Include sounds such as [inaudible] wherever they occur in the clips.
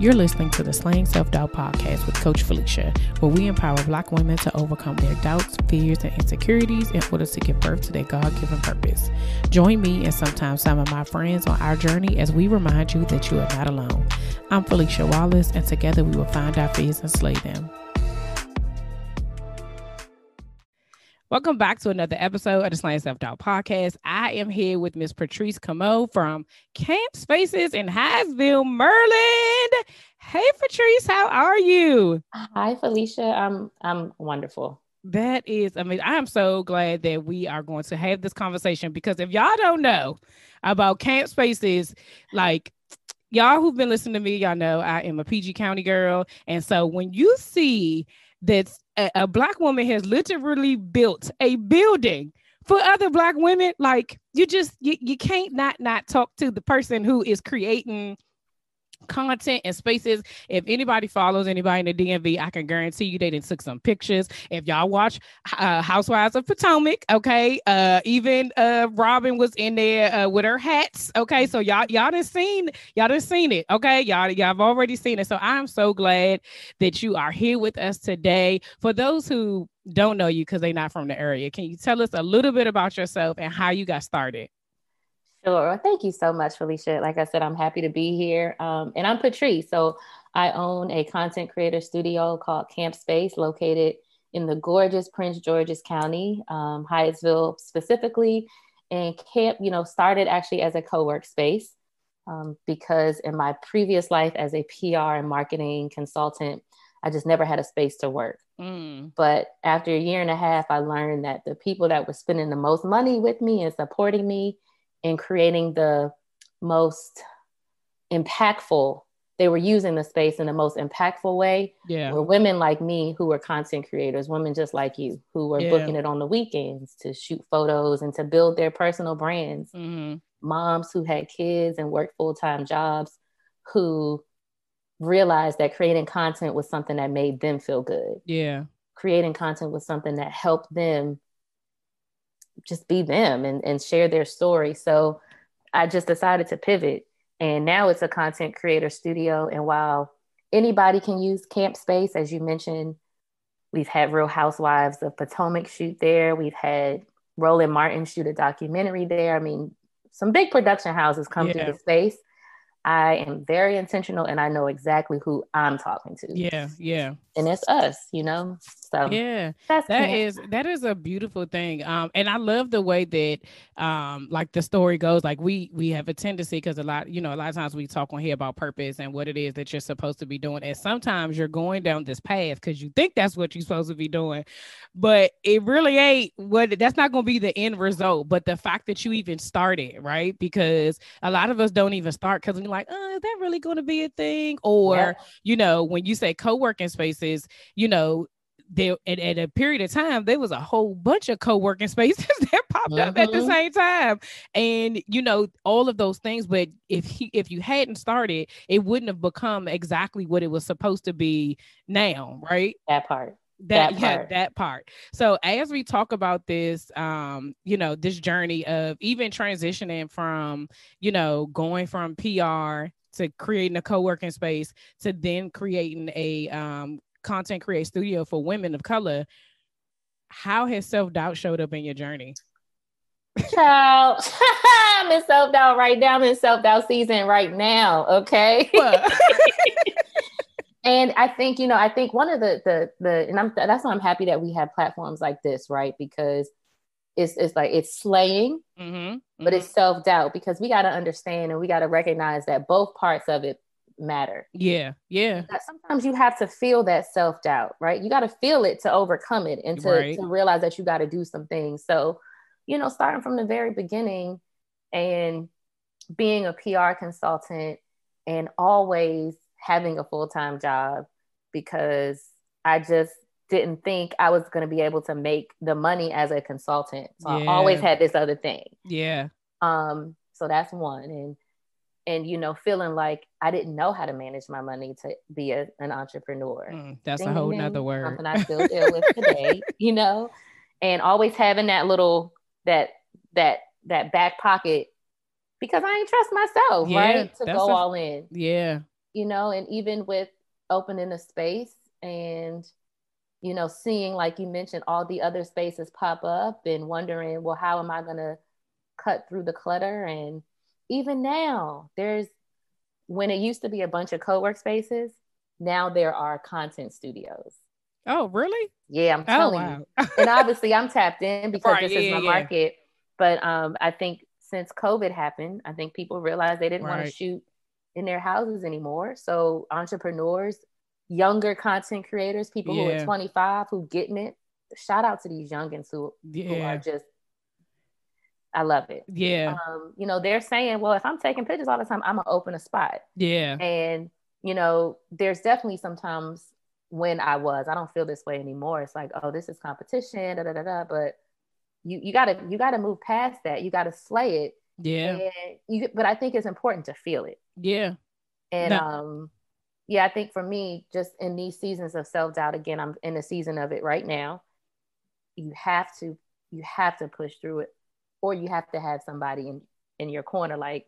You're listening to the Slaying Self Doubt podcast with Coach Philicia, where we empower Black women to overcome their doubts, fears, and insecurities in order to give birth to their God given purpose. Join me and sometimes some of my friends on our journey as we remind you that you are not alone. I'm Philicia Wallace, and together we will find our fears and slay them. Welcome back to another episode of the Slaying Self Doubt podcast. I am here with Miss Patrice Cameau from CAMPspaces in Hyattsville, Maryland. Hey, Patrice, how are you? Hi, Philicia. I'm I'm wonderful. That is amazing. I am so glad that we are going to have this conversation because if y'all don't know about CAMPspaces, like y'all who've been listening to me, y'all know I am a PG County girl, and so when you see that a, a black woman has literally built a building for other black women. Like you just you, you can't not not talk to the person who is creating content and spaces. If anybody follows anybody in the DMV, I can guarantee you they didn't took some pictures. If y'all watch uh, Housewives of Potomac, okay, uh, even uh, Robin was in there uh, with her hats. Okay, so y'all y'all done seen y'all done seen it. Okay, y'all y'all have already seen it. So I'm so glad that you are here with us today. For those who don't know you because they're not from the area, can you tell us a little bit about yourself and how you got started? Sure. Thank you so much, Philicia. Like I said, I'm happy to be here. Um, and I'm Patrice. So I own a content creator studio called CAMPspace, located in the gorgeous Prince George's County, um, Hyattsville specifically. And camp, you know, started actually as a co-work space um, because in my previous life as a PR and marketing consultant, I just never had a space to work. Mm. But after a year and a half, I learned that the people that were spending the most money with me and supporting me in creating the most impactful they were using the space in the most impactful way yeah were women like me who were content creators women just like you who were yeah. booking it on the weekends to shoot photos and to build their personal brands mm-hmm. moms who had kids and worked full-time jobs who realized that creating content was something that made them feel good yeah creating content was something that helped them just be them and, and share their story. So I just decided to pivot. And now it's a content creator studio. And while anybody can use CAMPspace, as you mentioned, we've had Real Housewives of Potomac shoot there. We've had Roland Martin shoot a documentary there. I mean, some big production houses come yeah. to the space. I am very intentional and I know exactly who I'm talking to. Yeah, yeah. And it's us, you know. So yeah, that's that is, that is a beautiful thing. Um, and I love the way that um like the story goes. Like we we have a tendency because a lot, you know, a lot of times we talk on here about purpose and what it is that you're supposed to be doing. And sometimes you're going down this path because you think that's what you're supposed to be doing, but it really ain't what that's not gonna be the end result. But the fact that you even started, right? Because a lot of us don't even start because we're like, oh, is that really going to be a thing? Or, yeah. you know, when you say co-working spaces, you know, there at, at, a period of time there was a whole bunch of co-working spaces [laughs] that popped mm-hmm. up at the mm-hmm. same time and you know all of those things but if he if you hadn't started it wouldn't have become exactly what it was supposed to be now right that part that, that yeah that part so as we talk about this um you know this journey of even transitioning from you know going from pr to creating a co-working space to then creating a um content create studio for women of color how has self-doubt showed up in your journey child [laughs] i'm in self-doubt right now i'm in self-doubt season right now okay [laughs] [laughs] and I think you know, I think one of the the the and I'm that's why I'm happy that we have platforms like this, right? Because it's it's like it's slaying, mm-hmm, mm-hmm. but it's self doubt because we got to understand and we got to recognize that both parts of it matter. Yeah, yeah. Sometimes you have to feel that self doubt, right? You got to feel it to overcome it and to, right. to realize that you got to do some things. So, you know, starting from the very beginning and being a PR consultant and always having a full time job because I just didn't think I was going to be able to make the money as a consultant. So yeah. I always had this other thing. Yeah. Um. So that's one, and and you know, feeling like I didn't know how to manage my money to be a, an entrepreneur. Mm, that's ding, a whole nother word. Something I still deal with today. [laughs] You know, and always having that little that that that back pocket because I ain't trust myself, yeah, right? To go a, all in. Yeah you know, and even with opening a space and you know, seeing like you mentioned all the other spaces pop up and wondering, well, how am I going to cut through the clutter and even now there's when it used to be a bunch of co-work spaces, now there are content studios. Oh, really? Yeah, I'm oh, telling oh, wow. you. [laughs] and obviously I'm tapped in because right, this yeah, is my yeah. market. But um, I think since COVID happened, I think people realized they didn't right. want to shoot in their houses anymore. So entrepreneurs, younger content creators, people yeah. who are 25 who getting it. Shout out to these youngins who, who are just I love it. Yeah. Um, you know, they're saying, well, if I'm taking pictures all the time, I'm gonna open a spot. Yeah. And you know, there's definitely sometimes when I was, I don't feel this way anymore. It's like, oh, this is competition, da da da da. But you you gotta you gotta move past that. You gotta slay it. Yeah. And you but I think it's important to feel it. Yeah. And no. um yeah, I think for me, just in these seasons of self-doubt, again, I'm in a season of it right now. You have to you have to push through it or you have to have somebody in in your corner like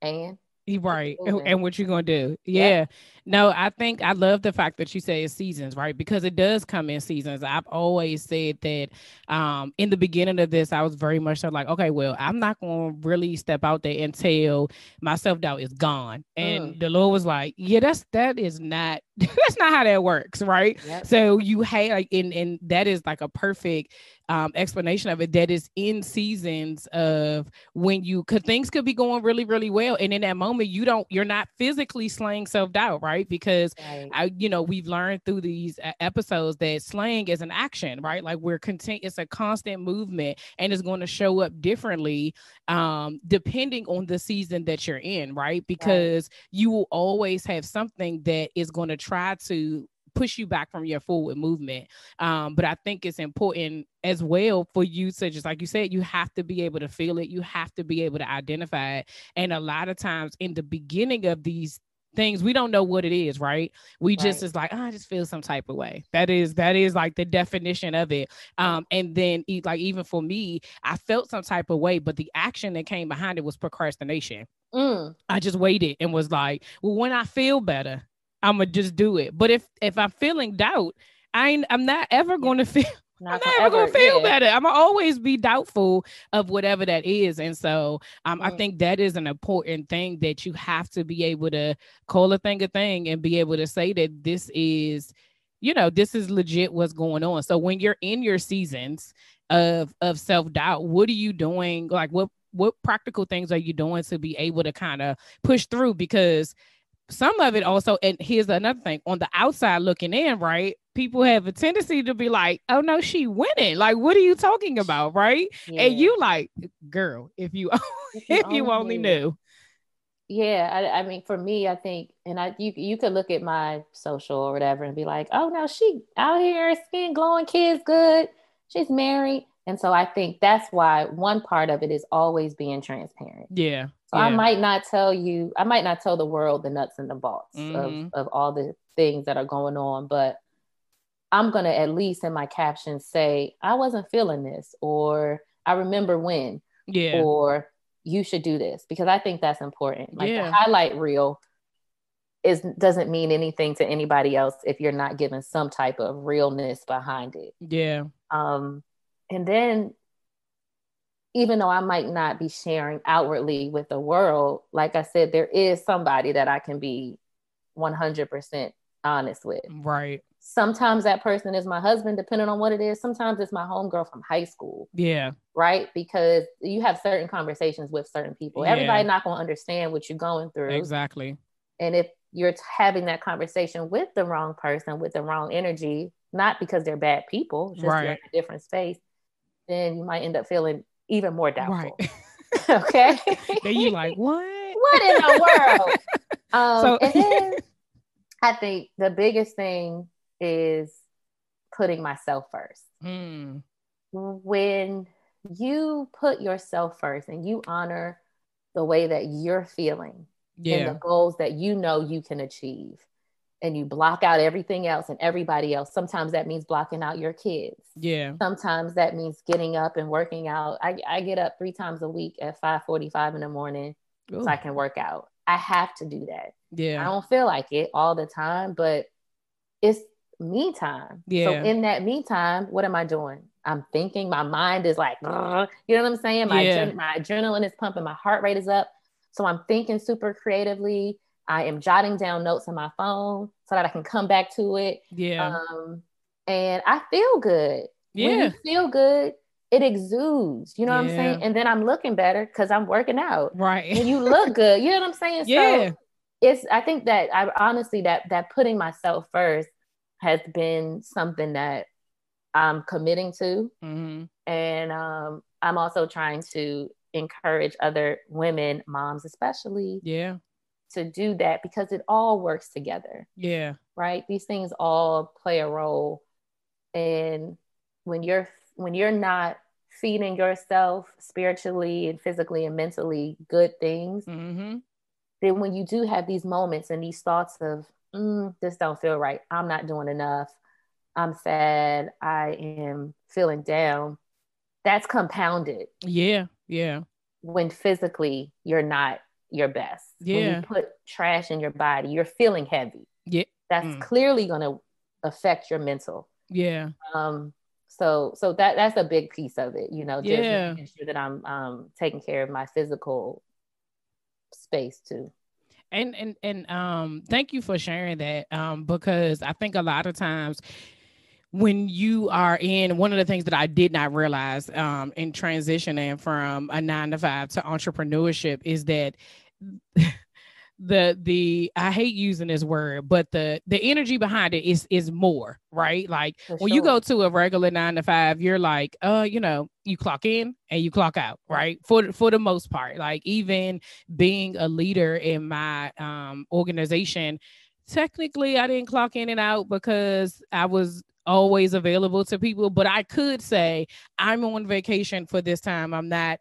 and right and, what you're gonna do yeah. yeah. no i think i love the fact that you say it's seasons right because it does come in seasons i've always said that um in the beginning of this i was very much so like okay well i'm not gonna really step out there until my self-doubt is gone and mm. the lord was like yeah that's that is not [laughs] that's not how that works right yep. so you hate like and and that is like a perfect um, explanation of it that is in seasons of when you could things could be going really really well and in that moment you don't you're not physically slaying self-doubt right because right. I, you know we've learned through these episodes that slaying is an action right like we're content it's a constant movement and it's going to show up differently um, depending on the season that you're in right because right. you will always have something that is going to try to push you back from your forward movement. Um, but I think it's important as well for you to just like you said, you have to be able to feel it, you have to be able to identify it. And a lot of times in the beginning of these things we don't know what it is right we just is like oh, i just feel some type of way that is that is like the definition of it um and then like even for me i felt some type of way but the action that came behind it was procrastination mm. i just waited and was like well when i feel better I'm gonna just do it. But if if I'm feeling doubt, I ain't, I'm not ever going [laughs] to feel. Not I'm never gonna feel yeah. better. I'm gonna always be doubtful of whatever that is, and so um, mm. I think that is an important thing that you have to be able to call a thing a thing and be able to say that this is, you know, this is legit what's going on. So when you're in your seasons of of self doubt, what are you doing? Like what what practical things are you doing to be able to kind of push through? Because some of it also, and here's another thing on the outside looking in, right? People have a tendency to be like, oh no, she winning. Like, what are you talking about? Right. Yeah. And you like, girl, if you [laughs] if you, if you only, knew. Yeah, I, I, mean, for me, I think, and I you you could look at my social or whatever and be like, oh no, she out here, skin glowing, kids good, she's married, and so I think that's why one part of it is always being transparent. Yeah, so yeah. I might not tell you, I might not tell the world the nuts and the bolts mm-hmm. of, of all the things that are going on, but I'm going to at least in my caption say, I wasn't feeling this, or I remember when, yeah. or you should do this, because I think that's important. Like yeah. the highlight reel is doesn't mean anything to anybody else if you're not given some type of realness behind it. Yeah. Um, and then even though I might not be sharing outwardly with the world, like I said, there is somebody that I can be 100% honest with. Right. Sometimes that person is my husband, depending on what it is. Sometimes it's my homegirl from high school. Yeah. Right. Because you have certain conversations with certain people. Yeah. Everybody not going to understand what you're going through. Exactly. And if you're having that conversation with the wrong person, with the wrong energy, not because they're bad people, just right. in a different space, then you might end up feeling even more doubtful. Right. [laughs] okay. then you like, what? What in the world? [laughs] Um, so- and then [laughs] I think the biggest thing is putting myself first. Mm. When you put yourself first and you honor the way that you're feeling yeah. and the goals that you know you can achieve, and you block out everything else and everybody else. Sometimes that means blocking out your kids. Yeah. Sometimes that means getting up and working out. I, I get up three times a week at 5:45 in the morning Ooh. so I can work out. I have to do that. Yeah. I don't feel like it all the time, but it's me time. Yeah. So in that me time, what am I doing? I'm thinking. My mind is like, you know what I'm saying? My Yeah. adren- my adrenaline is pumping. My heart rate is up. So I'm thinking super creatively. I am jotting down notes on my phone so that I can come back to it. Yeah. Um, and I feel good. When yeah. you feel good, it exudes. You know what I'm saying? And then I'm looking better because I'm working out. Right. And you look [laughs] good. You know what I'm saying? Yeah. So it's I think that I honestly that that putting myself first has been something that I'm committing to. hmm And um, I'm also trying to encourage other women, moms especially, Yeah. To do that because it all works together Yeah. right these things all play a role and when you're when you're not feeding yourself spiritually and physically and mentally good things hmm then when you do have these moments and these thoughts of mm, this don't feel right i'm not doing enough i'm sad i am feeling down that's compounded Yeah. Yeah. when physically you're not your best when Yeah. you put trash in your body you're feeling heavy Yeah. that's Mm. clearly going to affect your mental Yeah. um so so that that's a big piece of it you know just Yeah. making sure that i'm um taking care of my physical space too and and and um thank you for sharing that um because i think a lot of times when you are in one of the things that i did not realize um in transitioning from a nine to five to entrepreneurship is that the the i hate using this word but the the energy behind it is is more right like For when you go to a regular nine to five, you're like, uh, you know, you clock in and you clock out, right? For for the most part, like even being a leader in my um organization, technically I didn't clock in and out because I was always available to people, but I could say I'm on vacation for this time. I'm not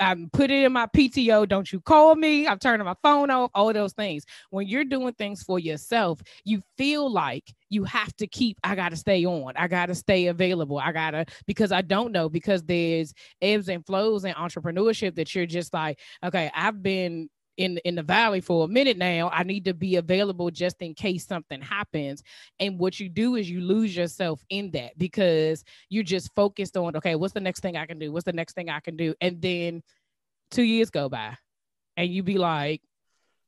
I'm put it in my PTO. Don't you call me? I'm turning my phone off. All those things. When you're doing things for yourself, you feel like you have to keep. I gotta stay on. I gotta stay available. I gotta because I don't know because there's ebbs and flows in entrepreneurship that you're just like, okay, I've been in in the valley for a minute now. I need to be available just in case something happens. And what you do is you lose yourself in that because you're just focused on okay, what's the next thing I can do? What's the next thing I can do? And then two years go by, and you be like,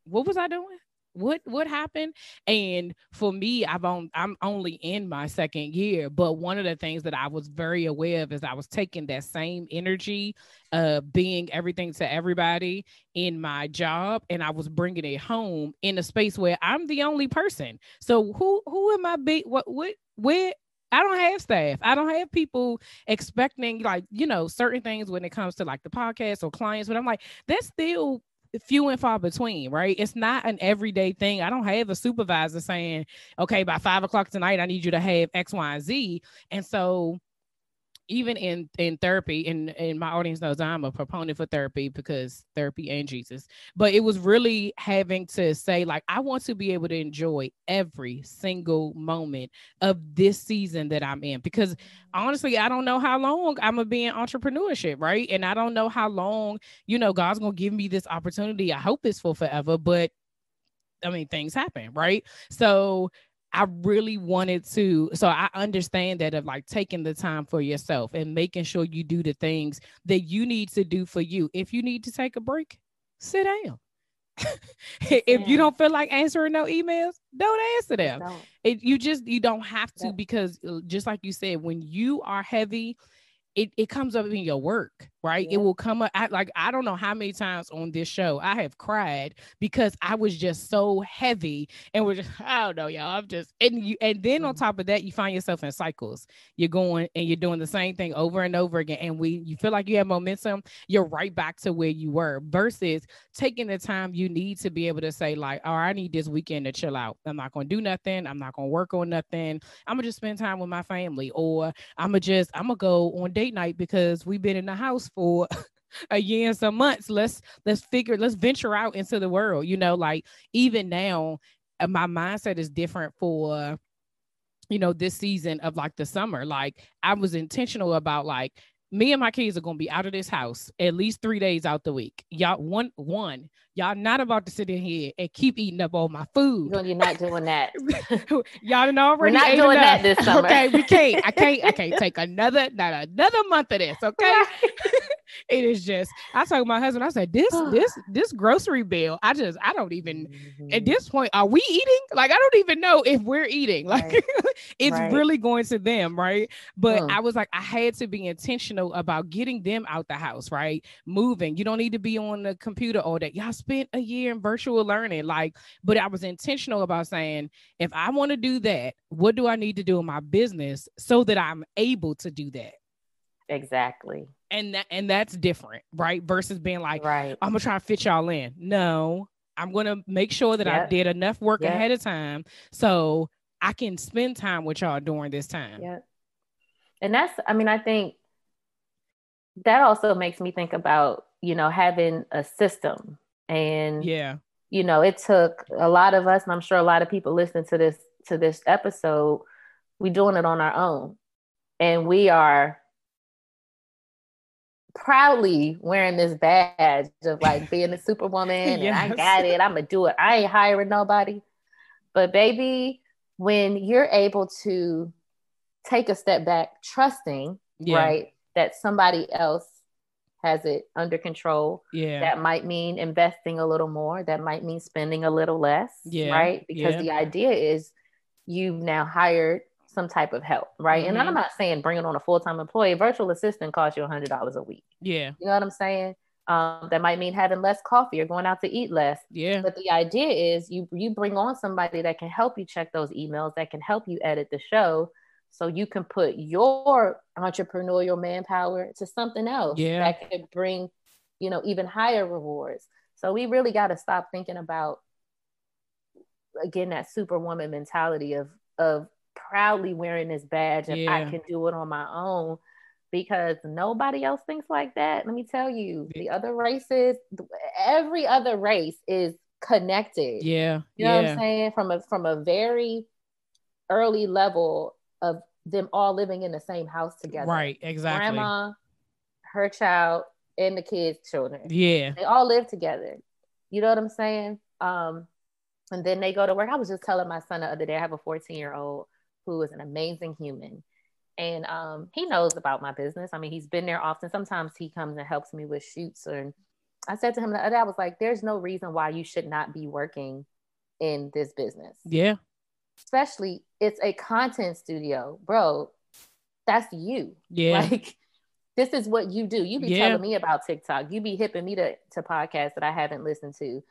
what was I doing? What what happened? And for me, I've on I'm only in my second year, but one of the things that I was very aware of is I was taking that same energy of being everything to everybody in my job, and I was bringing it home in a space where I'm the only person. So who who am I? Be what what where I don't have staff. I don't have people expecting like, you know, certain things when it comes to like the podcast or clients, but I'm like, that's still few and far between, right? It's not an everyday thing. I don't have a supervisor saying, okay, by five o'clock tonight, I need you to have X, Y, and Z. And so even in in therapy and and my audience knows i'm a proponent for therapy because therapy and jesus but it was really having to say like i want to be able to enjoy every single moment of this season that i'm in because honestly i don't know how long i'm gonna be in entrepreneurship right? And i don't know how long you know god's gonna give me this opportunity. I hope it's for forever but i mean things happen right? So I really wanted to. So I understand that of like taking the time for yourself and making sure you do the things that you need to do for you. If you need to take a break, sit down. [laughs] if you don't feel like answering no emails, don't answer them. Don't. It, you just you don't have to because uh, just like you said, when you are heavy, it, it comes up in your work, right? Yeah. It will come up I, like I don't know how many times on this show I have cried because I was just so heavy and we're just [laughs] I don't know, y'all. I'm just and you and then on Mhm. top of that, you find yourself in cycles. You're going and you're doing the same thing over and over again. And we you feel like you have momentum, you're right back to where you were versus taking the time you need to be able to say, like, oh, I need this weekend to chill out. I'm not gonna do nothing, I'm not gonna work on nothing. I'm gonna just spend time with my family, or I'm gonna just I'm gonna go on date night because we've been in the house for [laughs] a year and some months. Let's let's figure let's venture out into the world. You know, like even now, uh, my mindset is different for you know this season of like the summer. Like I was intentional about like me and my kids are gonna be out of this house at least three days out the week. Y'all, one, one, y'all not about to sit in here and keep eating up all my food. No, you're not doing that. [laughs] y'all done already. We're not doing enough. that this summer. okay, we can't. I can't. I can't [laughs] take another, not another month of this. Okay. [laughs] [laughs] it is just. I told my husband. I said, this, [sighs] this, this grocery bill. I just, I don't even. Mm-hmm. At this point, are we eating? Like, I don't even know if we're eating. [laughs] Like, Right. it's Right. really going to them, right? But Mm. I was like, I had to be intentional about getting them out the house, right? Moving. You don't need to be on the computer all day. Y'all spent a year in virtual learning, like, but I was intentional about saying, if I want to do that, what do I need to do in my business so that I'm able to do that? exactly. And that and that's different, right? Versus being like, right. I'm gonna try to fit y'all in. No, I'm gonna make sure that I did enough work Yep. ahead of time so I can spend time with y'all during this time. Yeah. And that's, I mean, I think that also makes me think about, you know, having a system. And, Yeah. you know, it took a lot of us, and I'm sure a lot of people listening to this to this episode, we doing it on our own. And we are proudly wearing this badge of like [laughs] being a superwoman and I got it. I'm gonna do it. I ain't hiring nobody. But baby, when you're able to take a step back, trusting, Yeah. right, that somebody else has it under control, Yeah. that might mean investing a little more, that might mean spending a little less, Yeah, right? Because yeah. the idea is you've now hired some type of help, right? And Mhm. I'm not saying bringing on a full time employee, virtual assistant costs you $100 a week. yeah. You know what I'm saying? Um, that might mean having less coffee or going out to eat less. Yeah. But the idea is you you bring on somebody that can help you check those emails, that can help you edit the show, so you can put your entrepreneurial manpower to something else Yeah. that could bring, you know, even higher rewards. So we really got to stop thinking about again that superwoman mentality of of proudly wearing this badge and I can do it on my own because nobody else thinks like that. Let me tell you, the other races, every other race is connected. Yeah. You know what. I'm saying? From a from a very early level of them all living in the same house together. Right. Exactly. Grandma, her child, and the kids' children. Yeah. They all live together. You know what I'm saying? Um, and then they go to work. I was just telling my son the other day, I have a 14 year old who is an amazing human. And um, he knows about my business. I mean, he's been there often. Sometimes he comes and helps me with shoots. And I said to him the other day, I was like, there's no reason why you should not be working in this business. Yeah. Especially, it's a content studio, bro. That's you. Yeah. [laughs] Like this is what you do. You be Yeah. telling me about TikTok. You be hipping me to, to podcasts that I haven't listened to.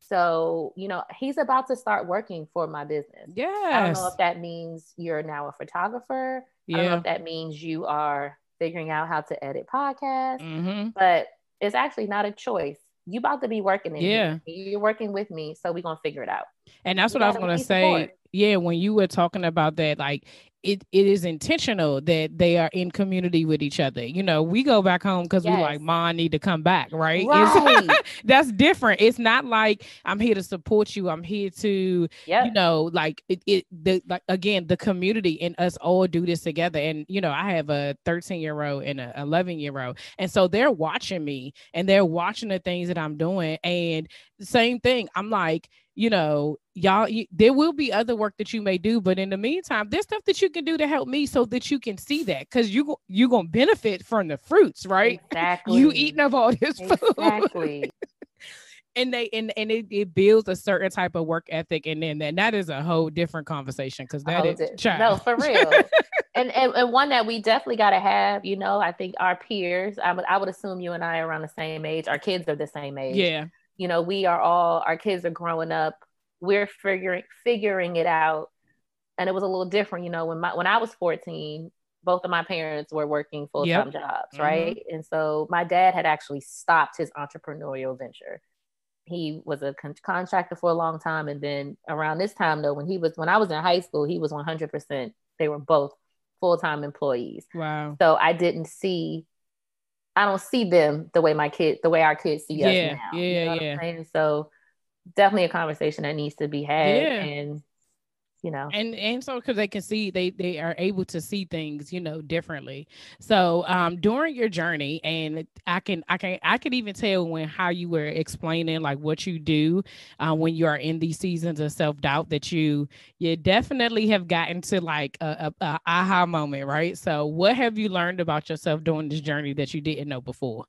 So, you know, he's about to start working for my business. Yeah. I don't know if that means you're now a photographer. I don't know Yeah. if that means you are figuring out how to edit podcasts, Mm-hmm. but it's actually not a choice. You about to be working in Yeah. here. You're working with me, so we're gonna figure it out. And that's You what I was gonna say. support. Yeah, when you were talking about that, like it, it is intentional that they are in community with each other. You know, we go back home because we like, Yes. mom need to come back, right? Right. [laughs] that's different. It's not like I'm here to support you. I'm here to, Yep. you know, like it, it the like again, the community and us all do this together. And you know, I have a 13 year old and a 11 year old, and so they're watching me and they're watching the things that I'm doing. And same thing, I'm like, you know, y'all, you, there will be other work that you may do, but in the meantime, there's stuff that you can do to help me so that you can see that because you you gonna benefit from the fruits, right? Exactly. You eating up all this food exactly. [laughs] and they and, and it, it builds a certain type of work ethic and then that, that is a whole different conversation because that oh, is Hold child. No, for real. [laughs] and, and and one that we definitely got to have. You know, I think our peers. I would I would assume you and I are around the same age. Our kids are the same age. yeah You know, we are all. Our kids are growing up. We're figuring figuring it out, and it was a little different. You know, when my when I was fourteen. Both of my parents were working full time jobs, Mhm. right? And so my dad had actually stopped his entrepreneurial venture he was a con- contractor for a long time and then around this time though when he was when i was in high school he was 100% they were both full-time employees wow so i didn't see i don't see them the way my kid the way our kids see us Yeah, now yeah, you know what yeah. so definitely a conversation that needs to be had Yeah. and you know. And and so because they can see they they are able to see things you know differently. So um during your journey and i can i can i could even tell when how you were explaining like what you do uh, when you are in these seasons of self-doubt that you you definitely have gotten to like a, a, a aha moment right? So what have you learned about yourself during this journey that you didn't know before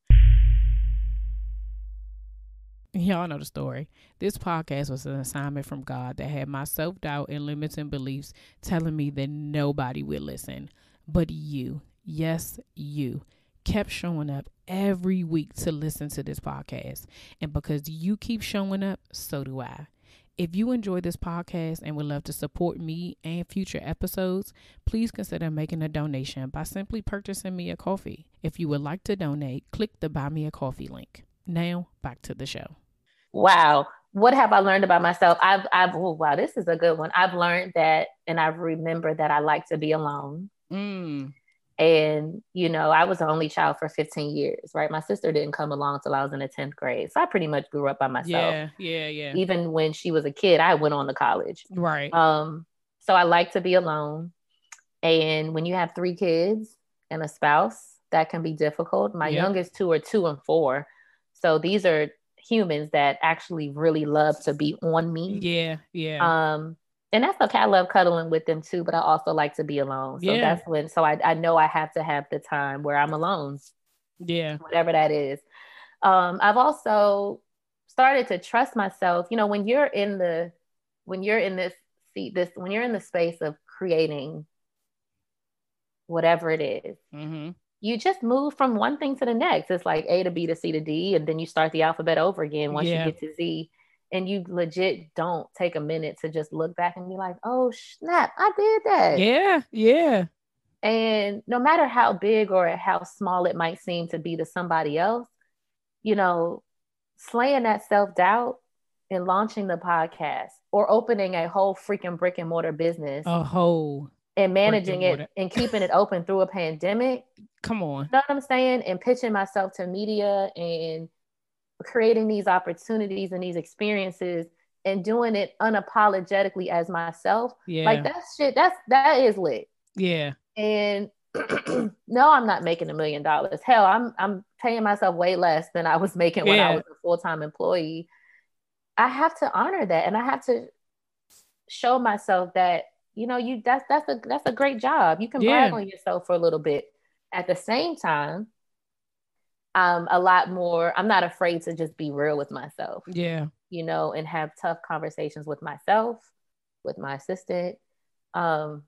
Y'all know the story. This podcast was an assignment from God that had my self doubt and limiting beliefs telling me that nobody would listen. But you, yes, you, kept showing up every week to listen to this podcast. And because you keep showing up, so do I. If you enjoy this podcast and would love to support me and future episodes, please consider making a donation by simply purchasing me a coffee. If you would like to donate, click the Buy Me a Coffee link. Now, back to the show wow, what have I learned about myself? I've, I've, oh, wow, this is a good one. I've learned that, and I've remembered that I like to be alone. Mm. And, you know, I was the only child for 15 years, right? My sister didn't come along until I was in the 10th grade. So I pretty much grew up by myself. Yeah, yeah, yeah. Even when she was a kid, I went on to college. Right. Um, so I like to be alone. And when you have three kids and a spouse, that can be difficult. My yep. youngest two are two and four. So these are humans that actually really love to be on me. Yeah, yeah. Um, and that's okay. I love cuddling with them too, but I also like to be alone. So yeah. that's when. So I I know I have to have the time where I'm alone. Yeah, whatever that is. Um, I've also started to trust myself. You know, when you're in the when you're in this seat, this when you're in the space of creating whatever it is, mm-hmm you just move from one thing to the next. It's like A to B to C to D, and then you start the alphabet over again once yeah. you get to Z. And you legit don't take a minute to just look back and be like, oh, snap, I did that. Yeah, yeah. And no matter how big or how small it might seem to be to somebody else, you know, slaying that self doubt and launching the podcast or opening a whole freaking brick and mortar business. A whole and managing it and keeping it open through a pandemic. Come on. You know what I'm saying? And pitching myself to media and creating these opportunities and these experiences and doing it unapologetically as myself. Yeah. Like that shit, that's that is lit. Yeah. And [clears throat] no, I'm not making a million dollars. Hell, I'm I'm paying myself way less than I was making when I was a full-time employee. I have to honor that and I have to show myself that you know you that's that's a that's a great job. You can yeah. brag on yourself for a little bit. At the same time i'm a lot more i'm not afraid to just be real with myself yeah. you know and have tough conversations with myself with my assistant. Um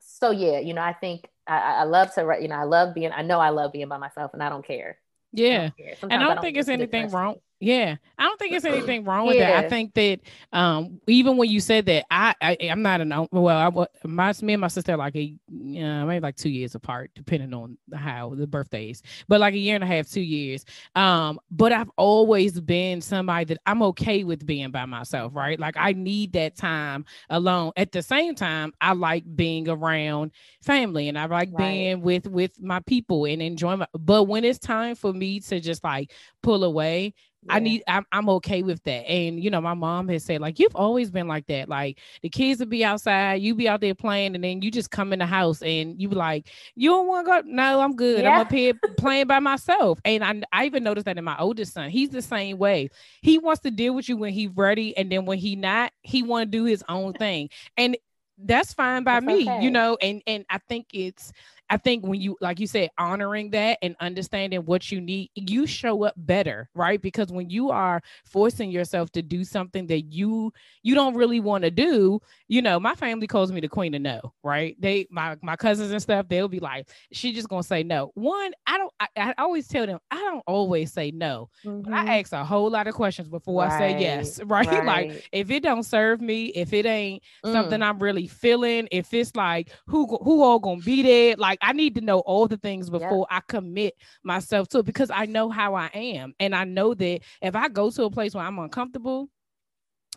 so yeah you know i think I, I love to you know i love being i know i love being by myself and i don't care. Yeah I don't and i don't, I don't think it's anything wrong yeah, I don't think it's anything wrong with yeah. that. I think that um, even when you said that, I, I am not an well, I my me and my sister like a uh, maybe like two years apart, depending on how the birthdays, but like a year and a half, two years. Um, but I've always been somebody that I'm okay with being by myself, right? Like I need that time alone. At the same time, I like being around family and I like right. being with with my people and enjoying. My, but when it's time for me to just like pull away yeah. I need I'm, I'm okay with that. And you know, my mom has said, like, you've always been like that. Like the kids would be outside, you be out there playing, and then you just come in the house and you be like, You don't want to go? No, I'm good. Yeah. I'm up here [laughs] playing by myself. And I I even noticed that in my oldest son, he's the same way. He wants to deal with you when he's ready, and then when he not, he want to do his own thing. And that's fine by me, okay. you know, and and I think it's I think when you, like you said, honoring that and understanding what you need, you show up better, right? Because when you are forcing yourself to do something that you you don't really want to do, you know, my family calls me the queen of no, right? They my my cousins and stuff, they'll be like, she just gonna say no. One, I don't. I, I always tell them I don't always say no. Mm-hmm. I ask a whole lot of questions before right. I say yes, right? [laughs] right? Like if it don't serve me, if it ain't mm. something I'm really feeling, if it's like who who all gonna be there, like like I need to know all the things before I commit myself to it because I know how I am. And I know that if I go to a place where I'm uncomfortable,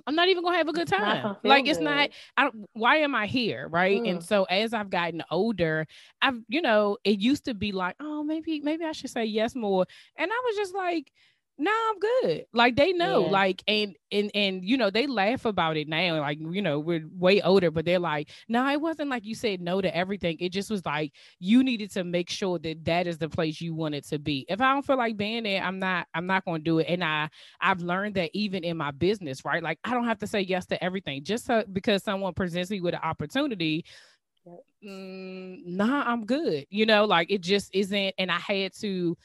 I'm not even gonna have a good time. Like it's not. I don't, why am I here, right? Mm. And so as I've gotten older, I've you know it used to be like, oh maybe maybe I should say yes more, and I was just like, no, I'm good. Like they know, yeah. like, and and and you know, they laugh about it now. Like, you know, we're way older, but they're like, no, it wasn't like you said no to everything. It just was like you needed to make sure that that is the place you wanted to be. If I don't feel like being there, I'm not. I'm not going to do it. And I I've learned that even in my business, right? Like, I don't have to say yes to everything just so, because someone presents me with an opportunity mm, nah, I'm good. You know, like it just isn't. And I had to,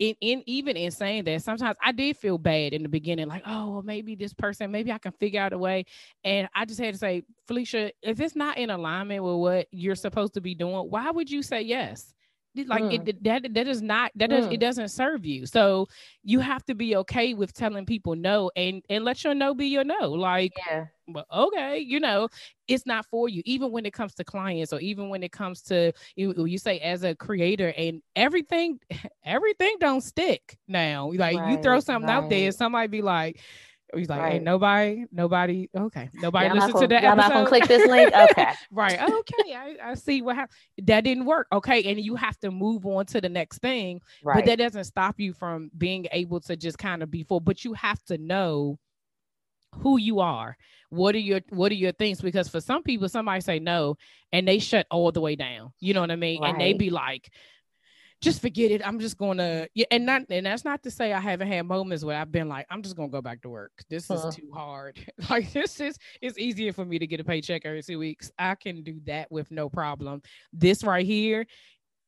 in, in even in saying that, sometimes I did feel bad in the beginning, like, oh, well, maybe this person, maybe I can figure out a way. And I just had to say, Philicia, if it's not in alignment with what you're supposed to be doing, why would you say yes? like mm. it that that is not that does mm. it doesn't serve you so you have to be okay with telling people no and and let your no be your no like yeah but okay you know it's not for you even when it comes to clients or even when it comes to you, you say as a creator and everything [laughs] everything don't stick now like right, you throw something right. out there somebody be like He's like, right. hey, nobody, nobody, okay, nobody yeah, listen to that. I'm not gonna click this link. [laughs] Okay, right, okay, I, I see what happened. That didn't work. Okay, and you have to move on to the next thing. Right. But that doesn't stop you from being able to just kind of be full. But you have to know who you are. What are your What are your things? Because for some people, somebody say no, and they shut all the way down. You know what I mean? Right. And they be like, just forget it. I'm just gonna yeah, and not and that's not to say I haven't had moments where I've been like, I'm just gonna go back to work. This is uh-huh. too hard. [laughs] like this is it's easier for me to get a paycheck every two weeks. I can do that with no problem. This right here,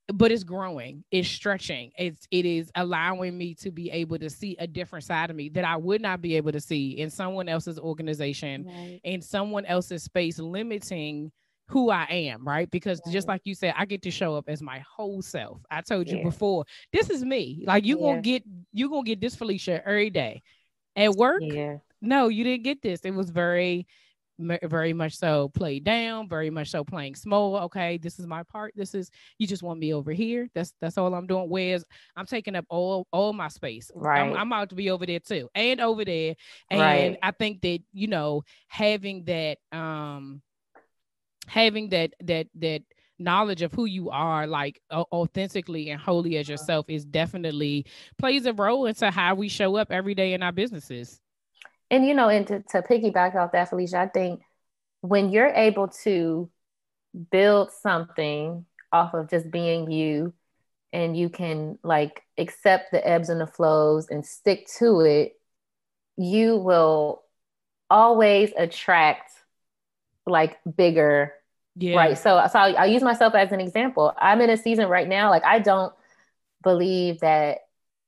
but it's growing, it's stretching, it's it is allowing me to be able to see a different side of me that I would not be able to see in someone else's organization, right. in someone else's space, limiting who I am, right? Because right. just like you said, I get to show up as my whole self. I told you yeah. before, this is me. Like you yeah. gonna get you gonna get this Philicia every day. At work, yeah. no, you didn't get this. It was very very much so played down very much so playing small okay this is my part this is you just want me over here that's that's all i'm doing whereas i'm taking up all all my space right. I'm, I'm out to be over there too and over there and right. i think that you know having that um having that that that knowledge of who you are like authentically and wholly as yourself is definitely plays a role into how we show up every day in our businesses and you know and to, to piggyback off that philicia i think when you're able to build something off of just being you and you can like accept the ebbs and the flows and stick to it you will always attract like bigger yeah. right so so I'll, I'll, use myself as an example i'm in a season right now like i don't believe that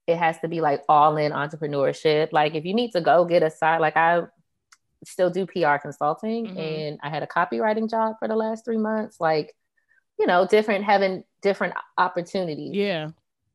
it has to be like all in entrepreneurship like if you need to go get a side like i still do pr consulting mm-hmm. and i had a copywriting job for the last three months like you know different having different opportunities yeah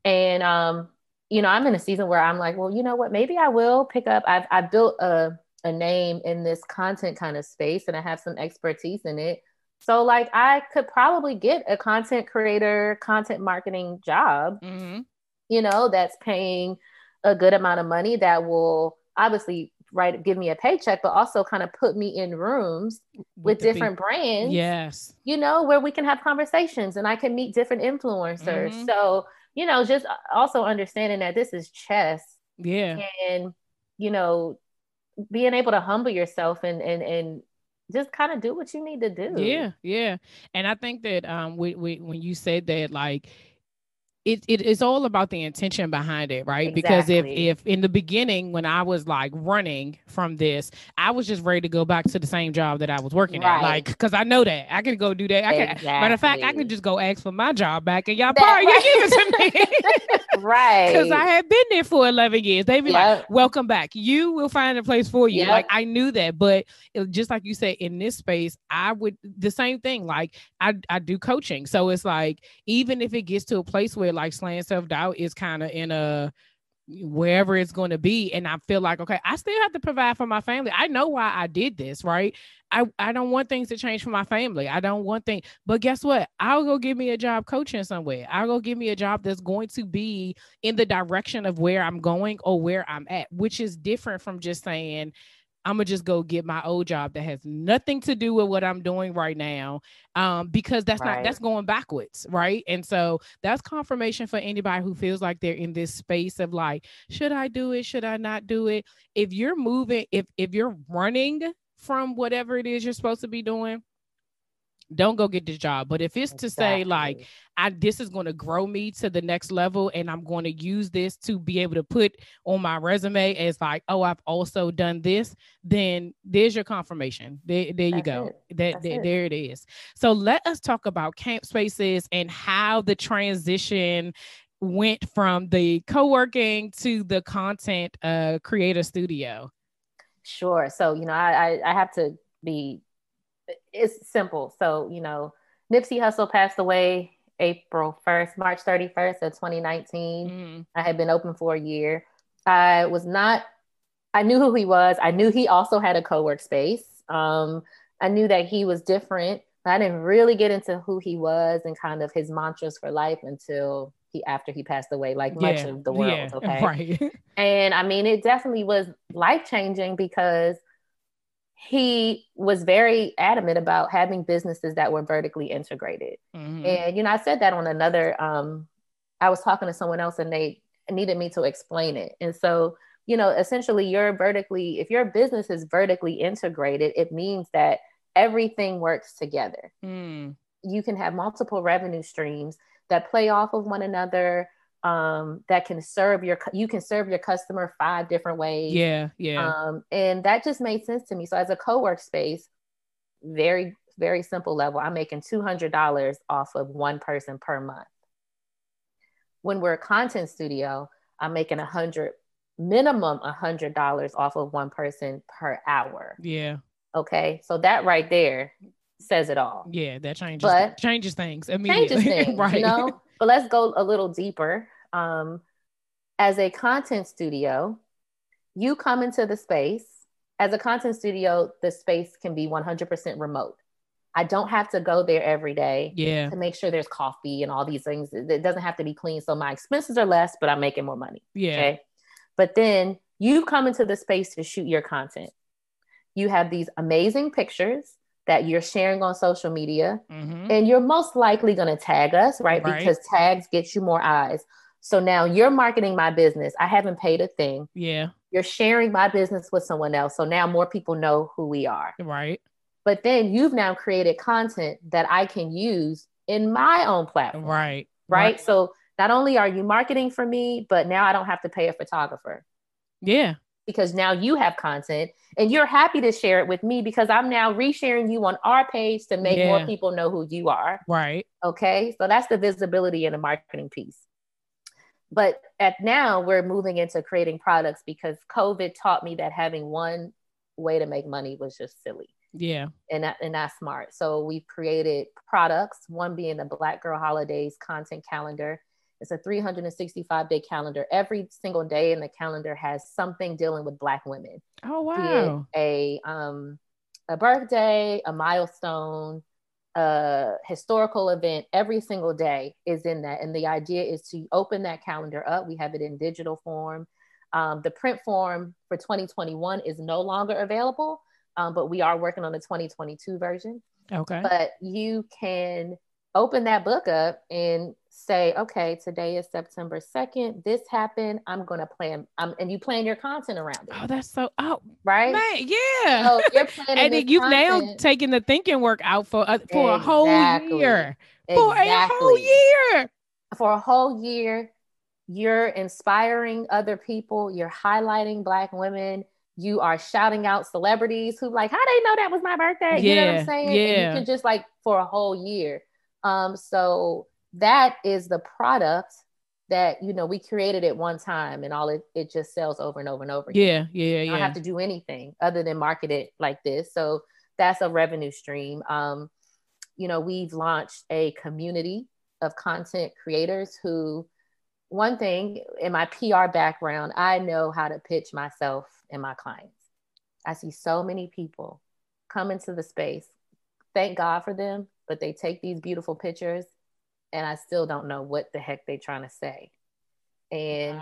and um you know i'm in a season where i'm like well you know what maybe i will pick up i've i built a a name in this content kind of space and I have some expertise in it. So like I could probably get a content creator, content marketing job, mm-hmm. You know, that's paying a good amount of money that will obviously right give me a paycheck, but also kind of put me in rooms with, with different people. brands. Yes. You know, where we can have conversations and I can meet different influencers. Mm-hmm. So, you know, just also understanding that this is chess. Yeah. And, you know, being able to humble yourself and and and just kind of do what you need to do. Yeah, yeah. And I think that um we, we, when you said that like it, it is all about the intention behind it, right? Exactly. Because if if in the beginning when I was like running from this, I was just ready to go back to the same job that I was working right. at, like because I know that I can go do that. I can, exactly. matter of fact, I can just go ask for my job back, and y'all probably right. give it to me, [laughs] right? Because I had been there for eleven years. They be yep. like, "Welcome back. You will find a place for you." Yep. Like I knew that, but it, just like you said, in this space, I would the same thing. Like I I do coaching, so it's like even if it gets to a place where like slaying self doubt is kind of in a wherever it's going to be and i feel like okay i still have to provide for my family. I know why i did this right? I i don't want things to change for my family. I don't want things but guess what? I'll go give me a job coaching somewhere. I'll go give me a job that's going to be in the direction of where i'm going or where i'm at which is different from just saying I'm gonna just go get my old job that has nothing to do with what I'm doing right now, um, because that's right. not that's going backwards, right? And so that's confirmation for anybody who feels like they're in this space of like, should I do it? Should I not do it? If you're moving, if if you're running from whatever it is you're supposed to be doing, don't go get this job. But if it's exactly. to say like, I this is going to grow me to the next level, and I'm going to use this to be able to put on my resume as like, oh, I've also done this, then there's your confirmation. There, there you go. It. That there, there it is. So let us talk about CAMPspaces and how the transition went from the co-working to the content uh creator studio. Sure. So you know, I, I, I have to be it's simple. So, you know, Nipsey Hussle passed away April 1st, March 31st of 2019. Mm-hmm. I had been open for a year. I was not, I knew who he was. I knew he also had a co work space. Um, I knew that he was different. I didn't really get into who he was and kind of his mantras for life until he after he passed away, like yeah. much of the world. Yeah. [laughs] Okay. Right. and I mean, it definitely was life changing because he was very adamant about having businesses that were vertically integrated. Mm-hmm. And, you know, I said that on another, um, I was talking to someone else and they needed me to explain it. And so, you know, essentially you're vertically, if your business is vertically integrated, it means that everything works together. Mm. You can have multiple revenue streams that play off of one another um, that can serve your you can serve your customer five different ways. Yeah, yeah. Um, and that just made sense to me. So as a co-work space, very very simple level, I'm making two hundred dollars off of one person per month. When we're a content studio, I'm making a hundred minimum a hundred dollars off of one person per hour. Yeah. Okay, so that right there says it all. Yeah, that changes but changes things immediately. Changes [laughs] things, right? You know, but let's go a little deeper. Um, as a content studio, you come into the space. As a content studio, the space can be 100% remote. I don't have to go there every day yeah. to make sure there's coffee and all these things. It doesn't have to be clean. So my expenses are less, but I'm making more money. Yeah. Okay. But then you come into the space to shoot your content. You have these amazing pictures that you're sharing on social media mm-hmm. and you're most likely going to tag us right? right. Because tags get you more eyes. So now you're marketing my business. I haven't paid a thing. Yeah. You're sharing my business with someone else. So now more people know who we are. Right. But then you've now created content that i can use in my own platform. Right. Right, right. so not only are you marketing for me but now i don't have to pay a photographer. Yeah because now you have content and you're happy to share it with me because I'm now resharing you on our page to make yeah. more people know who you are. Right. Okay. So that's the visibility and the marketing piece. But at now we're moving into creating products because COVID taught me that having one way to make money was just silly. Yeah. And that, and not smart. So we've created products, one being the Black Girl Holidays content calendar it's a 365 day calendar. Every single day in the calendar has something dealing with Black women. Oh wow! a um, a birthday, a milestone, a historical event. Every single day is in that, and the idea is to open that calendar up. We have it in digital form. Um, the print form for 2021 is no longer available, um, but we are working on the 2022 version. Okay. But you can open that book up and say, okay, today is September 2nd. This happened. I'm going to plan. Um, and you plan your content around it. Oh, that's so, oh, right. Man, yeah. So you're planning [laughs] and you've content. now taken the thinking work out for, uh, for exactly. a whole year. For a whole year. For a whole year. You're inspiring other people. You're highlighting Black women. You are shouting out celebrities who like, how they know that was my birthday? Yeah. You know what I'm saying? Yeah. And you can just like for a whole year um, so that is the product that you know we created it one time and all it, it just sells over and over and over again. yeah yeah yeah i don't have to do anything other than market it like this. So that's a revenue stream. Um you know we've launched a community of content creators who one thing in my pr background i know how to pitch myself and my clients. I see so many people come into the space thank god for them but they take these beautiful pictures and I still don't know what the heck they're trying to say. And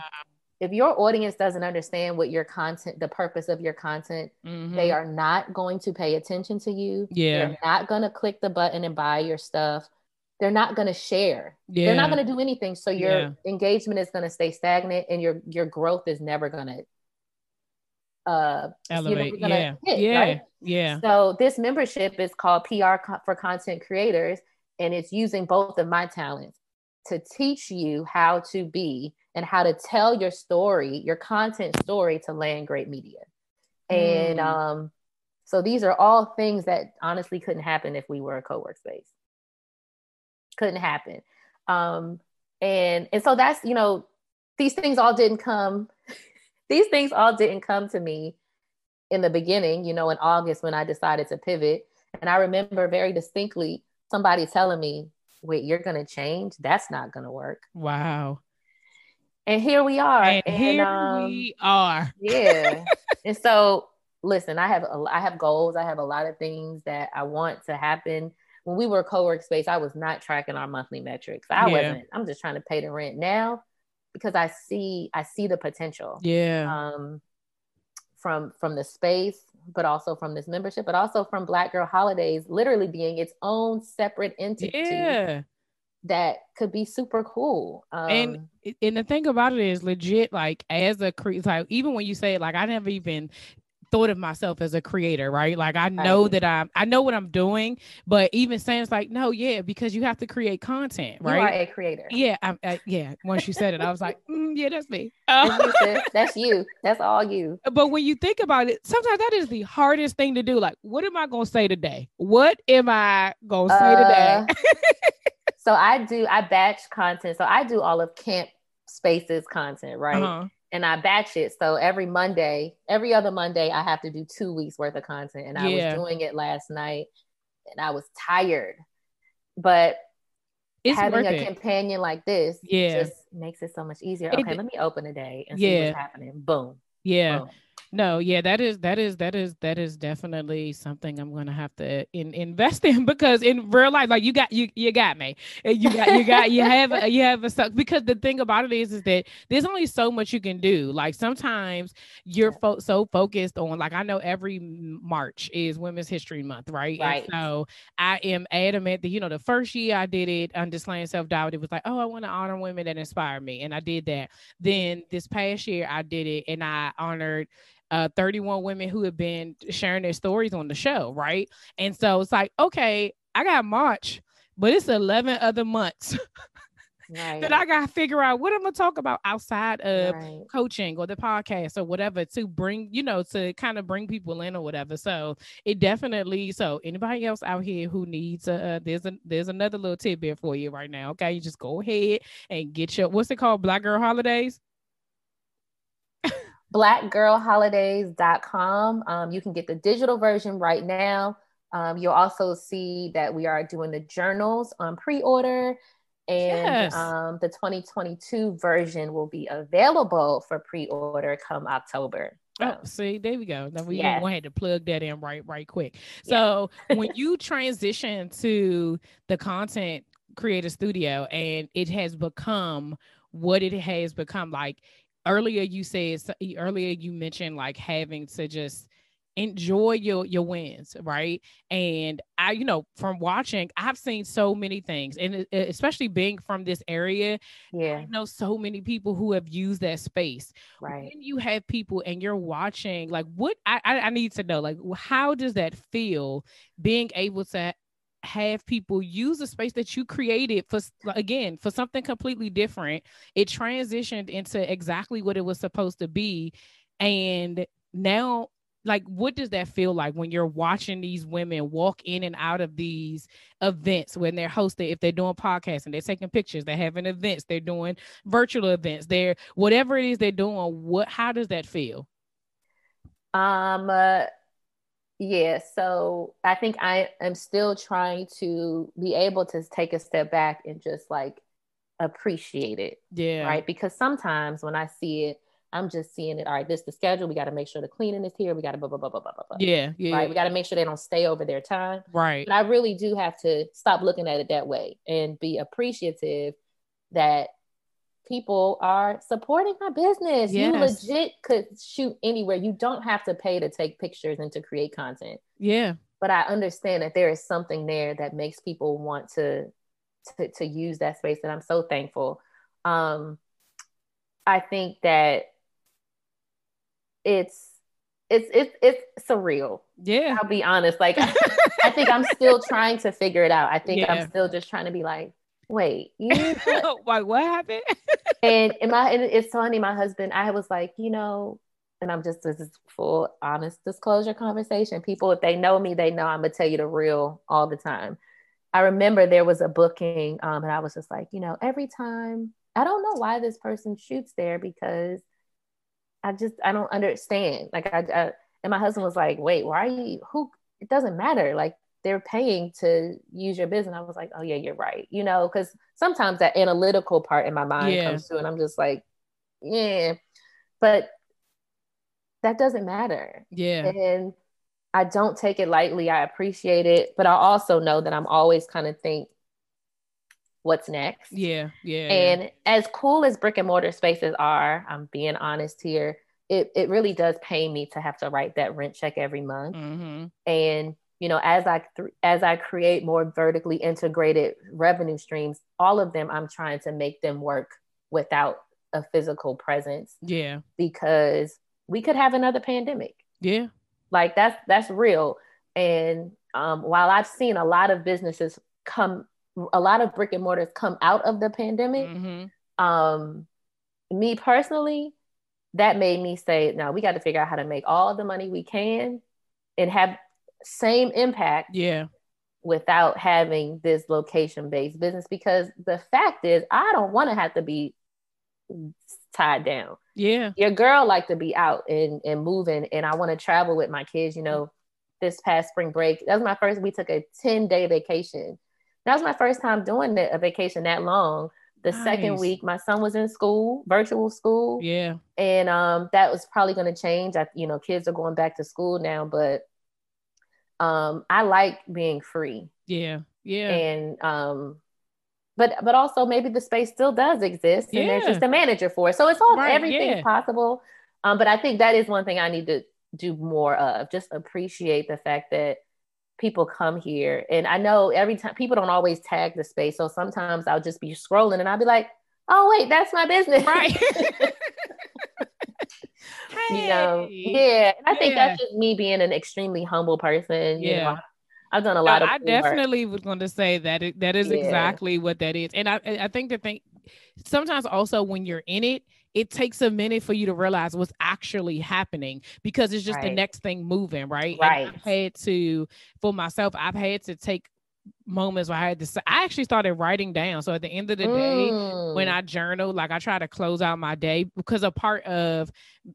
if your audience doesn't understand what your content, the purpose of your content, mm-hmm. they are not going to pay attention to you. Yeah. They're not going to click the button and buy your stuff. They're not going to share. Yeah. They're not going to do anything. So your yeah. engagement is going to stay stagnant and your your growth is never going to uh elevate. yeah. Hit, yeah. Right? Yeah. So this membership is called PR for content creators and it's using both of my talents to teach you how to be and how to tell your story, your content story to land great media. And mm. um, so these are all things that honestly couldn't happen if we were a co-work space. Couldn't happen. Um, and and so that's you know these things all didn't come [laughs] these things all didn't come to me in the beginning you know in august when i decided to pivot and i remember very distinctly somebody telling me wait, you're going to change? That's not going to work. Wow. And here we are. And, and here um, we are. [laughs] yeah. and so, listen, I have a, I have goals. I have a lot of things that I want to happen. When we were co-work space, I was not tracking our monthly metrics. I yeah. wasn't. I'm just trying to pay the rent now because I see I see the potential. Yeah. Um, from from the space but also from this membership, but also from Black Girl Holidays literally being its own separate entity. Yeah. That could be super cool. Um, and and the thing about it is legit, like as a cre like even when you say like I never even thought of myself as a creator, right? Like I know right. that I'm I know what I'm doing, but even saying it's like, no, yeah, because you have to create content, right? You are a creator. Yeah, I'm I, yeah. Once you said it, I was like, [laughs] mm, yeah, that's me. that's, you, [laughs] that's you. That's all you. But when you think about it, sometimes that is the hardest thing to do. Like, what am I gonna say today? What am I gonna say uh, today? so I do I batch content. So I do all of camp spaces content, right? Uh-huh and I batch it. So every Monday, every other Monday, I have to do two weeks worth of content. And I yeah. was doing it last night and I was tired. But it's having a it. companion like this yeah. just makes it so much easier. Okay, it, let me open a day and yeah. see what's happening. Boom. Yeah. Boom. No, yeah, that is that is that is that is definitely something I'm gonna have to in, invest in [laughs] because in real life, like you got you you got me, eh, you got you got you have [laughs] you have a because the thing about it is is that there's only so much you can do. Like sometimes you're fo- so focused on like I know every March is Women's History Month, right? Right. And so I am adamant that you know the first year I did it under slaying self doubt, it was like oh I want to honor women that inspire me, and I did that. Then this past year I did it and I honored uh, 31 women who have been sharing their stories on the show, right? And so it's like, okay, I got March, but it's 11 other months. [laughs] Right. that I gotta figure out what I'm gonna talk about outside of right. coaching or the podcast or whatever to bring, you know, to kind of bring people in or whatever. So it definitely. So anybody else out here who needs a, uh, there's a there's another little tidbit for you right now. Okay, you just go ahead and get your what's it called, Black Girl Holidays blackgirlholidays.com. Um, you can get the digital version right now. Um, you'll also see that we are doing the journals on pre order, and yes. um, the 2022 version will be available for pre order come October. Oh, see, there we go. Now we yes. wanted to plug that in right, right quick. So when [laughs] you transition to the content creator studio and it has become what it has become, like earlier you said earlier you mentioned like having to just enjoy your your wins right? And i you know from watching i've seen so many things and especially being from this area yeah. i know so many people who have used that space. Right. When you have people and you're watching like what i i need to know like how does that feel being able to have people use the space that you created for again for something completely different. It transitioned into exactly what it was supposed to be. And now like what does that feel like when you're watching these women walk in and out of these events when they're hosting if they're doing podcasts and they're taking pictures they're having events they're doing virtual events they're whatever it is they're doing what how does that feel? Um uh, yeah, so I think I am still trying to be able to take a step back and just like appreciate it. Yeah. Right. Because sometimes when I see it, I'm just seeing it. All right, this is the schedule. We got to make sure the cleaning is here. We got to blah, blah, blah, blah, blah, blah. Yeah. Yeah. Right. We got to make sure they don't stay over their time. Right. But I really do have to stop looking at it that way and be appreciative that people are supporting my business. Yes. You legit could shoot anywhere. You don't have to pay to take pictures and to create content. Yeah. But I understand that there is something there that makes people want to to, to use that space. And I'm so thankful. Um, I think that it's it's it's it's surreal. Yeah. I'll be honest. Like [laughs] I think I'm still trying to figure it out. I think yeah. I'm still just trying to be like, wait, [laughs] you like [laughs] what happened? [laughs] and and my and it's funny, my husband, I was like, you know, and I'm just this is full honest disclosure conversation. People, if they know me, they know I'm gonna tell you the real all the time. I remember there was a booking, um, and I was just like, you know, every time I don't know why this person shoots there because I just I don't understand. Like I, I and my husband was like, wait, why are you who it doesn't matter. Like they're paying to use your business. I was like, oh yeah, you're right. You know, because sometimes that analytical part in my mind yeah. comes through, and I'm just like, yeah, but that doesn't matter. Yeah, and I don't take it lightly. I appreciate it, but I also know that I'm always kind of think, what's next? Yeah, yeah. And yeah. as cool as brick and mortar spaces are, I'm being honest here. It, it really does pay me to have to write that rent check every month. Mm-hmm. And you know as i th- as i create more vertically integrated revenue streams all of them i'm trying to make them work without a physical presence yeah. because we could have another pandemic. Yeah. Like that's that's real. And um, while i've seen a lot of businesses come a lot of brick and mortars come out of the pandemic mm-hmm. um, me personally that made me say no we got to figure out how to make all the money we can and have same impact yeah. without having this location based business because the fact is i don't want to have to be tied down. Yeah. Your girl like to be out and and moving and i want to travel with my kids you know this past spring break. That was my first we took a 10 day vacation. That was my first time doing a vacation that long. The nice. second week my son was in school virtual school. Yeah. And um that was probably going to change. I, you know kids are going back to school now but um i like being free. Yeah yeah. And um but but also maybe the space still does exist and yeah. there's just a manager for it. So it's all right, everything's yeah. possible. Um but i think that is one thing i need to do more of just appreciate the fact that people come here. And i know every time people don't always tag the space. So sometimes i'll just be scrolling and i'll be like oh wait that's my business. Right. [laughs] [laughs] you know yeah and i think that's just me being an extremely humble person yeah you know, I've done a lot of. I definitely work. was going to say that it, that is yeah. exactly what that is, and I I think the thing sometimes also when you're in it, it takes a minute for you to realize what's actually happening because it's just right. the next thing moving, right? Right. And I've had to for myself, I've had to take moments where I had to I actually started writing down. So at the end of the day, mm. when I journal, like I try to close out my day because a part of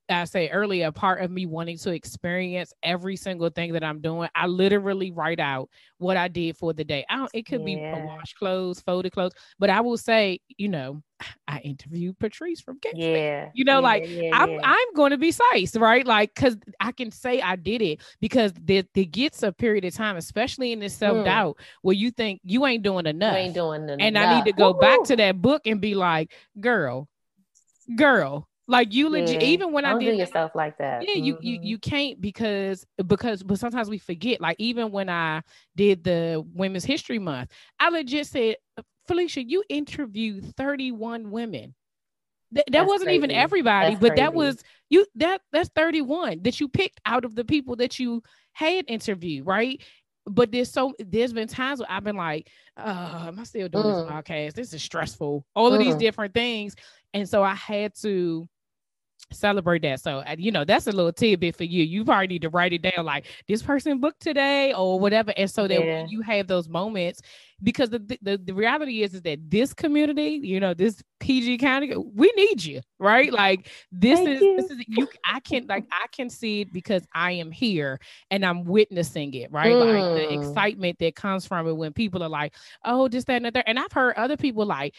I say earlier, a part of me wanting to experience every single thing that I'm doing, I literally write out what I did for the day. I don't, it could yeah. be wash clothes, folded clothes, but I will say, you know, [sighs] I interviewed Patrice from Get Yeah. You know, yeah, like yeah, I'm I'm going to be size, right? Like, cause I can say I did it because there, there gets a period of time, especially in this self-doubt, mm. where you think you ain't doing enough. You ain't doing enough. And I need to go Woo-hoo. back to that book and be like, girl, girl, like you legit, yeah. even when Don't I did yourself like that. Yeah, mm-hmm. you you mm-hmm. you can't because because but sometimes we forget. Like even when I did the Women's History Month, I legit said, Philicia, you interviewed 31 women. Th- that wasn't crazy. even everybody, that's but crazy. that was you that that's 31 that you picked out of the people that you had interviewed, right? But there's so there's been times where I've been like, uh, am I still doing mm. this podcast? This is stressful. All mm. of these mm. different things. And so I had to celebrate that. So, you know, that's a little tidbit for you. You probably need to write it down like this person booked today or whatever. And so that yeah. when you have those moments, because the, the, the reality is, is that this community, you know, this PG County, we need you, right? Like this Thank is, you. this is, you, I can, like, I can see it because I am here and I'm witnessing it, right? Mm. Like the mm. excitement that comes from it when people are like, oh, just that, and that. And I've heard other people like,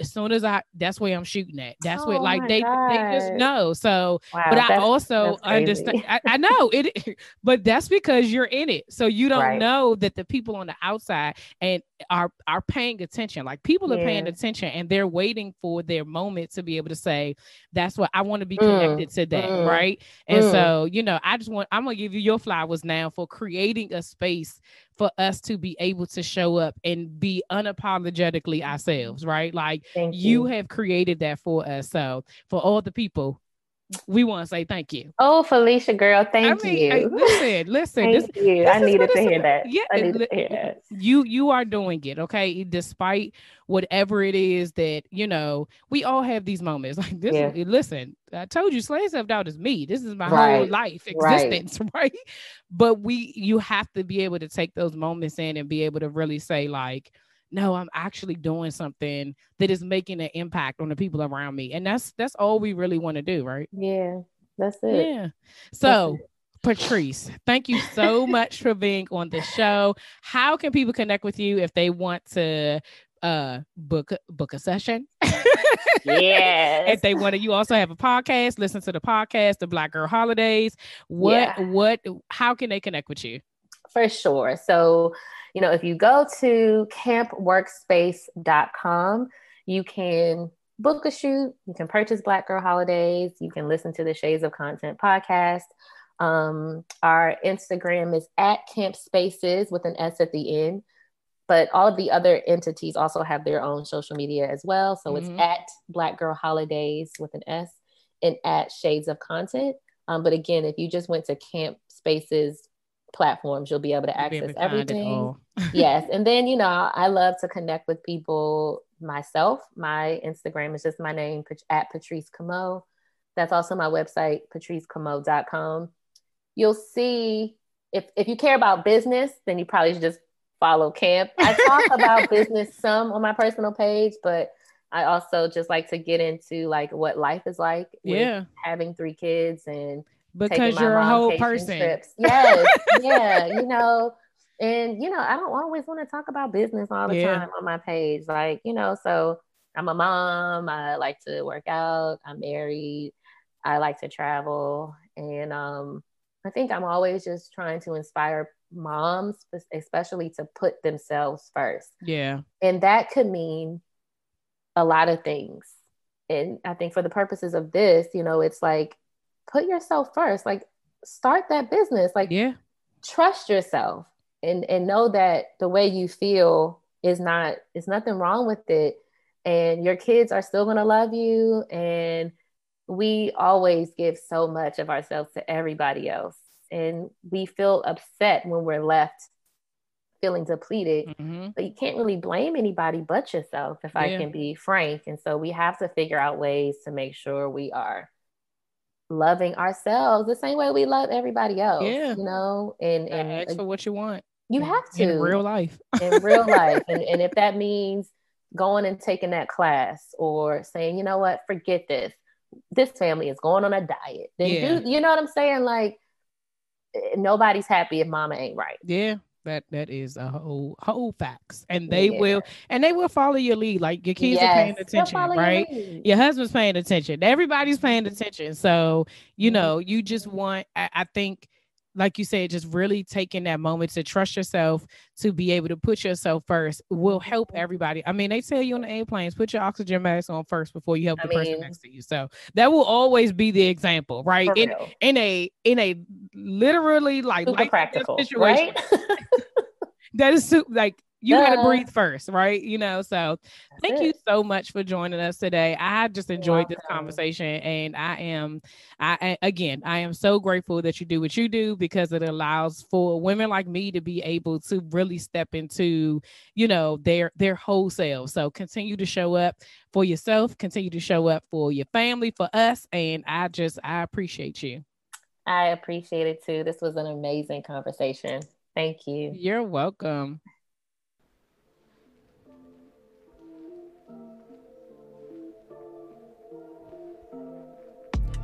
as soon as I that's where I'm shooting at. That's oh what like they God. they just know. So wow, but I also understand I, I, know it [laughs] but that's because you're in it. So you don't right. know that the people on the outside and are are paying attention. Like people are paying attention and they're waiting for their moment to be able to say, that's what I want to be mm, connected mm, to that. Mm, right. And mm. so, you know, I just want I'm gonna give you your flowers now for creating a space for us to be able to show up and be unapologetically ourselves, right? Like you. you have created that for us. So for all the people we want to say thank you. Oh, Philicia, girl, thank I mean, you. Hey, listen, [laughs] listen. thank this, you. This I needed to hear that. Yeah, I needed to hear that. You you are doing it, okay? Despite whatever it is that you know, we all have these moments. [laughs] Like this. Yeah. Listen, I told you, slaying self doubt is me. This is my right. whole life existence, right. [laughs] right? But we, you have to be able to take those moments in and be able to really say, like no i'm actually doing something that is making an impact on the people around me. And that's that's all we really want to do right? Yeah that's it. Yeah. So it. patrice thank you so [laughs] much for being on the show. How can people connect with you if they want to uh book book a session? [laughs] Yeah if they want to you also have a podcast listen to the podcast the black girl holidays. What yeah. what how can they connect with you? For sure. So you know, if you go to campworkspace.com, you can book a shoot, you can purchase Black Girl Holidays, you can listen to the Shades of Content podcast. Um, our Instagram is at CAMPspaces with an S at the end. But all of the other entities also have their own social media as well. So mm-hmm. it's at Black Girl Holidays with an S and at Shades of Content. Um, but again, if you just went to Camp Spaces platforms, you'll be able to access able to everything. [laughs] yes. And then, you know, I love to connect with people myself. My Instagram is just my name at Patrice Cameau. That's also my website, patricecameau.com. You'll see if, if you care about business, then you probably should just follow camp. I talk [laughs] about business some on my personal page, but I also just like to get into like what life is like. Yeah. Having three kids and because you're a whole person. Trips. [laughs] Yes, yeah, you know, and you know, I don't always want to talk about business all the yeah. time on my page, like you know. So I'm a mom. I like to work out. I'm married. I like to travel, and um, I think I'm always just trying to inspire moms, especially to put themselves first. Yeah, and that could mean a lot of things. And I think for the purposes of this, you know, it's like put yourself first. Like start that business. Like yeah. trust yourself and and know that the way you feel is not is nothing wrong with it. And your kids are still gonna love you. And we always give so much of ourselves to everybody else. And we feel upset when we're left feeling depleted. Mm-hmm. But you can't really blame anybody but yourself, if yeah. I can be frank. And so we have to figure out ways to make sure we are loving ourselves the same way we love everybody else. Yeah. You know, and and ask for what you want. You have to in real life. in real life. And, [laughs] and if that means going and taking that class or saying, you know what, forget this. This family is going on a diet. Then yeah. do you know what I'm saying? Like eh, nobody's happy if mama ain't right. Yeah that that is a whole whole facts. And they yeah. will and they will follow your lead. Like your kids yes, are paying attention right? your, your, husband's paying attention. Everybody's paying attention. So you mm-hmm. know you just want I, I, think like you said just really taking that moment to trust yourself to be able to put yourself first will help mm-hmm. everybody. I mean they tell you on the airplanes put your oxygen mask on first before you help I the mean, person next to you. So that will always be the example right? In in a in a literally like practical situation. right? [laughs] that is like you got to breathe first, right? You know, so That's thank it. you so much for joining us today. I just enjoyed this conversation, and I am, I again, I am so grateful that you do what you do because it allows for women like me to be able to really step into, you know, their their whole self. So continue to show up for yourself, continue to show up for your family, for us, and I just I appreciate you. I appreciate it too. This was an amazing conversation. Thank you. You're welcome.